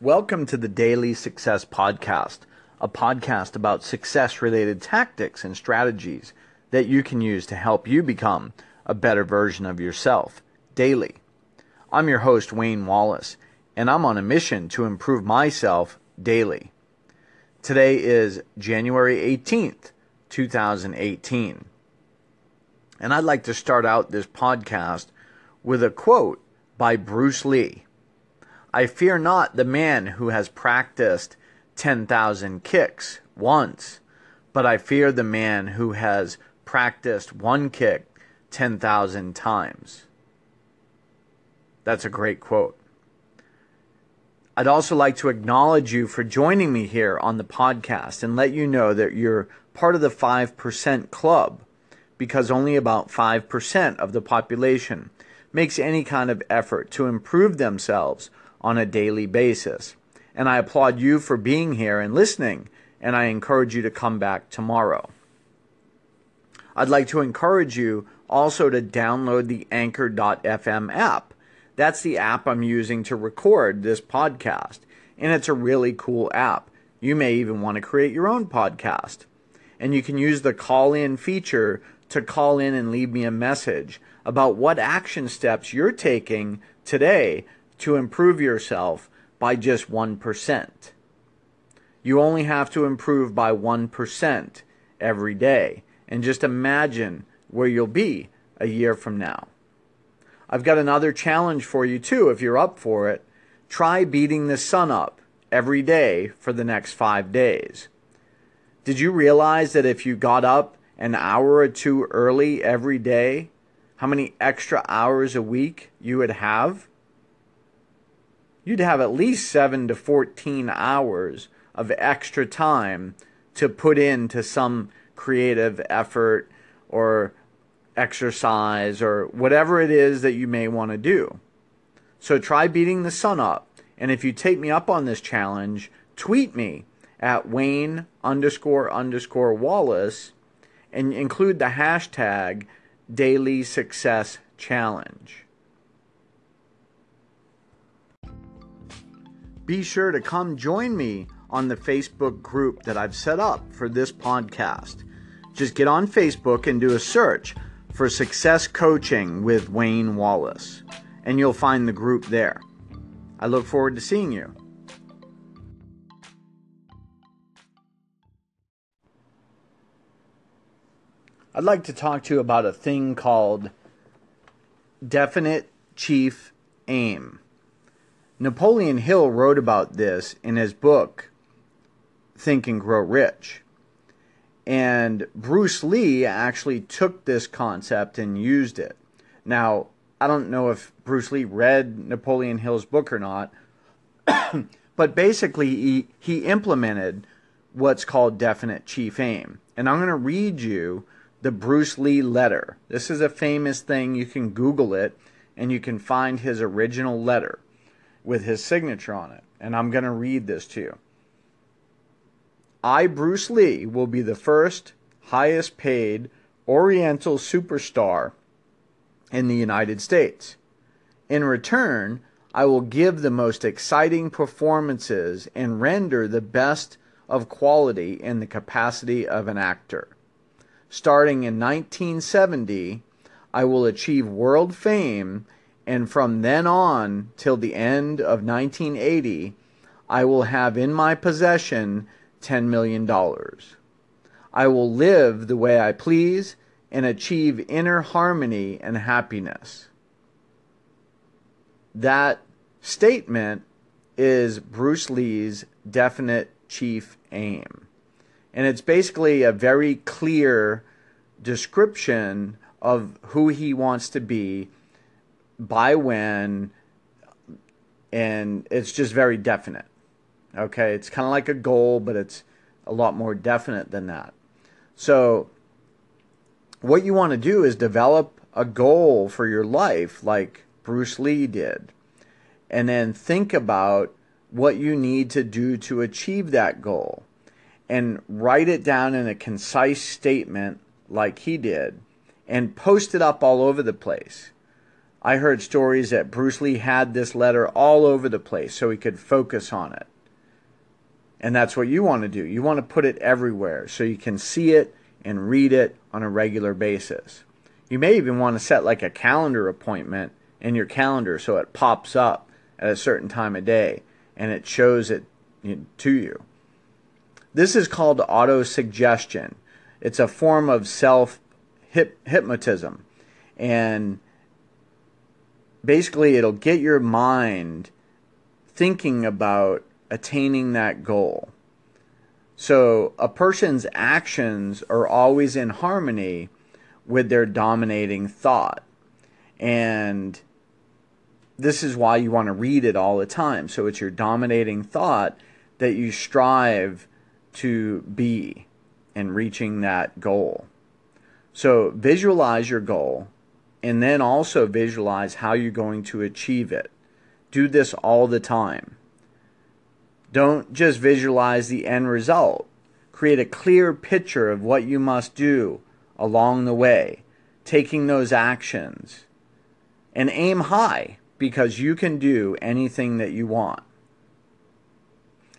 Welcome to the Daily Success Podcast, a podcast about success related tactics and strategies that you can use to help you become a better version of yourself daily. I'm your host, Wayne Wallace, and I'm on a mission to improve myself daily. Today is January 18th, 2018. And I'd like to start out this podcast with a quote by Bruce Lee. I fear not the man who has practiced 10,000 kicks once, but I fear the man who has practiced one kick 10,000 times. That's a great quote. I'd also like to acknowledge you for joining me here on the podcast and let you know that you're part of the 5% club because only about 5% of the population makes any kind of effort to improve themselves on a daily basis. And I applaud you for being here and listening, and I encourage you to come back tomorrow. I'd like to encourage you also to download the Anchor.fm app. That's the app I'm using to record this podcast, and it's a really cool app. You may even want to create your own podcast. And you can use the call in feature to call in and leave me a message about what action steps you're taking today to improve yourself by just 1%. You only have to improve by 1% every day. And just imagine where you'll be a year from now. I've got another challenge for you, too, if you're up for it. Try beating the sun up every day for the next five days. Did you realize that if you got up an hour or two early every day, how many extra hours a week you would have? You'd have at least 7 to 14 hours of extra time to put into some creative effort or exercise or whatever it is that you may want to do. So try beating the sun up. And if you take me up on this challenge, tweet me at Wayne underscore underscore Wallace and include the hashtag Daily Success Challenge. Be sure to come join me on the Facebook group that I've set up for this podcast. Just get on Facebook and do a search for Success Coaching with Wayne Wallace, and you'll find the group there. I look forward to seeing you. I'd like to talk to you about a thing called definite chief aim. Napoleon Hill wrote about this in his book, Think and Grow Rich. And Bruce Lee actually took this concept and used it. Now, I don't know if Bruce Lee read Napoleon Hill's book or not, but basically he, he implemented what's called definite chief aim. And I'm going to read you the Bruce Lee letter. This is a famous thing. You can Google it and you can find his original letter with his signature on it. And I'm going to read this to you. I, Bruce Lee, will be the first highest paid Oriental superstar in the United States. In return, I will give the most exciting performances and render the best of quality in the capacity of an actor. Starting in 1970, I will achieve world fame, and from then on till the end of 1980, I will have in my possession $10 million. I will live the way I please and achieve inner harmony and happiness. That statement is Bruce Lee's definite chief aim. And it's basically a very clear description of who he wants to be, by when, and it's just very definite. Okay, it's kind of like a goal, but it's a lot more definite than that. So, what you want to do is develop a goal for your life, like Bruce Lee did, and then think about what you need to do to achieve that goal and write it down in a concise statement like he did and post it up all over the place. I heard stories that Bruce Lee had this letter all over the place so he could focus on it. And that's what you want to do. You want to put it everywhere so you can see it and read it on a regular basis. You may even want to set like a calendar appointment in your calendar so it pops up at a certain time of day and it shows it to you. This is called auto suggestion. It's a form of self hypnotism. And basically, it'll get your mind thinking about attaining that goal. So, a person's actions are always in harmony with their dominating thought. And this is why you want to read it all the time. So, it's your dominating thought that you strive to be in reaching that goal. So visualize your goal and then also visualize how you're going to achieve it. Do this all the time. Don't just visualize the end result. Create a clear picture of what you must do along the way, taking those actions. And aim high because you can do anything that you want.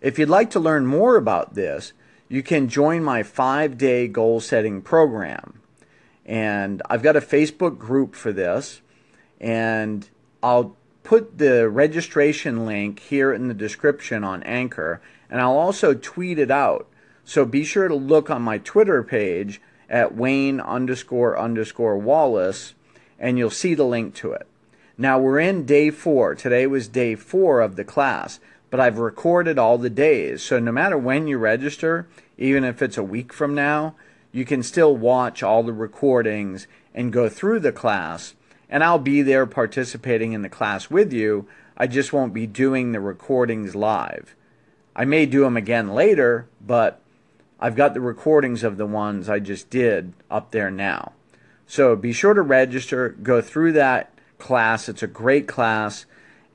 If you'd like to learn more about this, you can join my five day goal setting program. And I've got a Facebook group for this, and I'll put the registration link here in the description on Anchor, and I'll also tweet it out. So be sure to look on my Twitter page at Wayne underscore underscore Wallace, and you'll see the link to it. Now we're in day four. Today was day four of the class, but I've recorded all the days. So no matter when you register, even if it's a week from now, you can still watch all the recordings and go through the class. And I'll be there participating in the class with you. I just won't be doing the recordings live. I may do them again later, but I've got the recordings of the ones I just did up there now. So be sure to register, go through that class. It's a great class.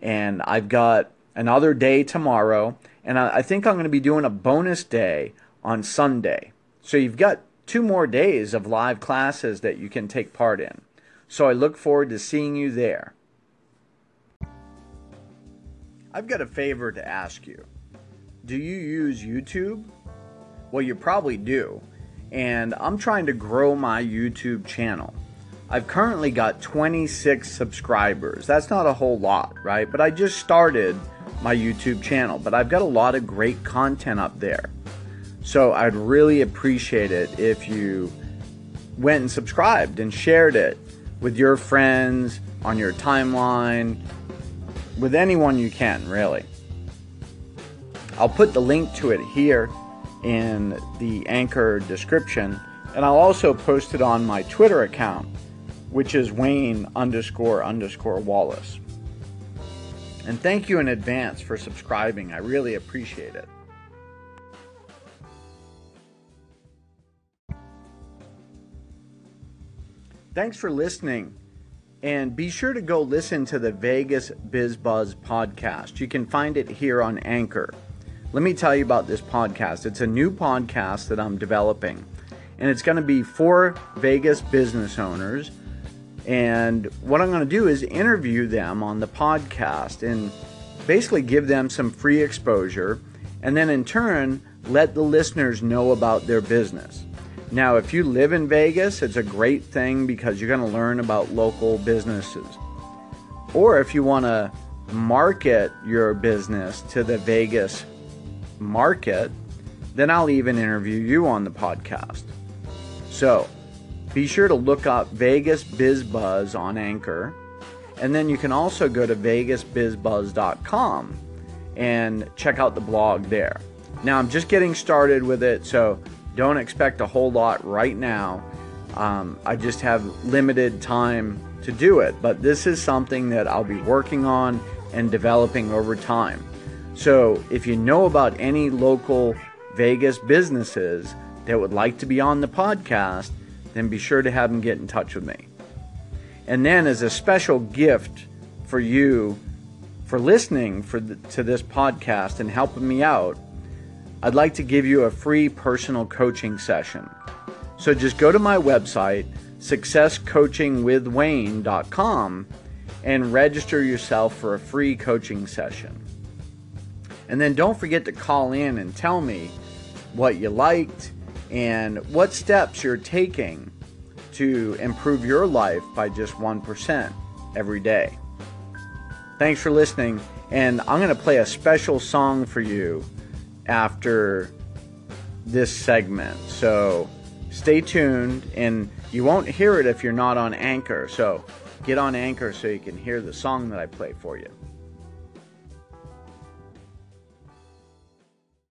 And I've got another day tomorrow. And I, think I'm going to be doing a bonus day on Sunday. So you've got two more days of live classes that you can take part in. So I look forward to seeing you there. I've got a favor to ask you. Do you use YouTube? Well, you probably do. And I'm trying to grow my YouTube channel. I've currently got 26 subscribers. That's not a whole lot, right? But I just started my YouTube channel, but I've got a lot of great content up there. So I'd really appreciate it if you went and subscribed and shared it with your friends, on your timeline, with anyone you can, really. I'll put the link to it here in the anchor description, and I'll also post it on my Twitter account, which is Wayne underscore underscore Wallace. And thank you in advance for subscribing. I really appreciate it. Thanks for listening. And be sure to go listen to the Vegas Biz Buzz podcast. You can find it here on Anchor. Let me tell you about this podcast. It's a new podcast that I'm developing, and it's going to be for Vegas business owners. And what I'm going to do is interview them on the podcast and basically give them some free exposure, and then in turn, let the listeners know about their business. Now, if you live in Vegas, it's a great thing because you're going to learn about local businesses. Or if you want to market your business to the Vegas market, then I'll even interview you on the podcast. So be sure to look up Vegas Biz Buzz on Anchor. And then you can also go to vegasbizbuzz.com and check out the blog there. Now, I'm just getting started with it, so don't expect a whole lot right now. Um, I just have limited time to do it, but this is something that I'll be working on and developing over time. So if you know about any local Vegas businesses that would like to be on the podcast, then be sure to have them get in touch with me. And then, as a special gift for you for listening for the, to this podcast and helping me out, I'd like to give you a free personal coaching session. So just go to my website, successcoachingwithwayne.com, and register yourself for a free coaching session. And then don't forget to call in and tell me what you liked and what steps you're taking to improve your life by just 1% every day. Thanks for listening, and I'm going to play a special song for you after this segment. So stay tuned, and you won't hear it if you're not on Anchor. So get on Anchor so you can hear the song that I play for you.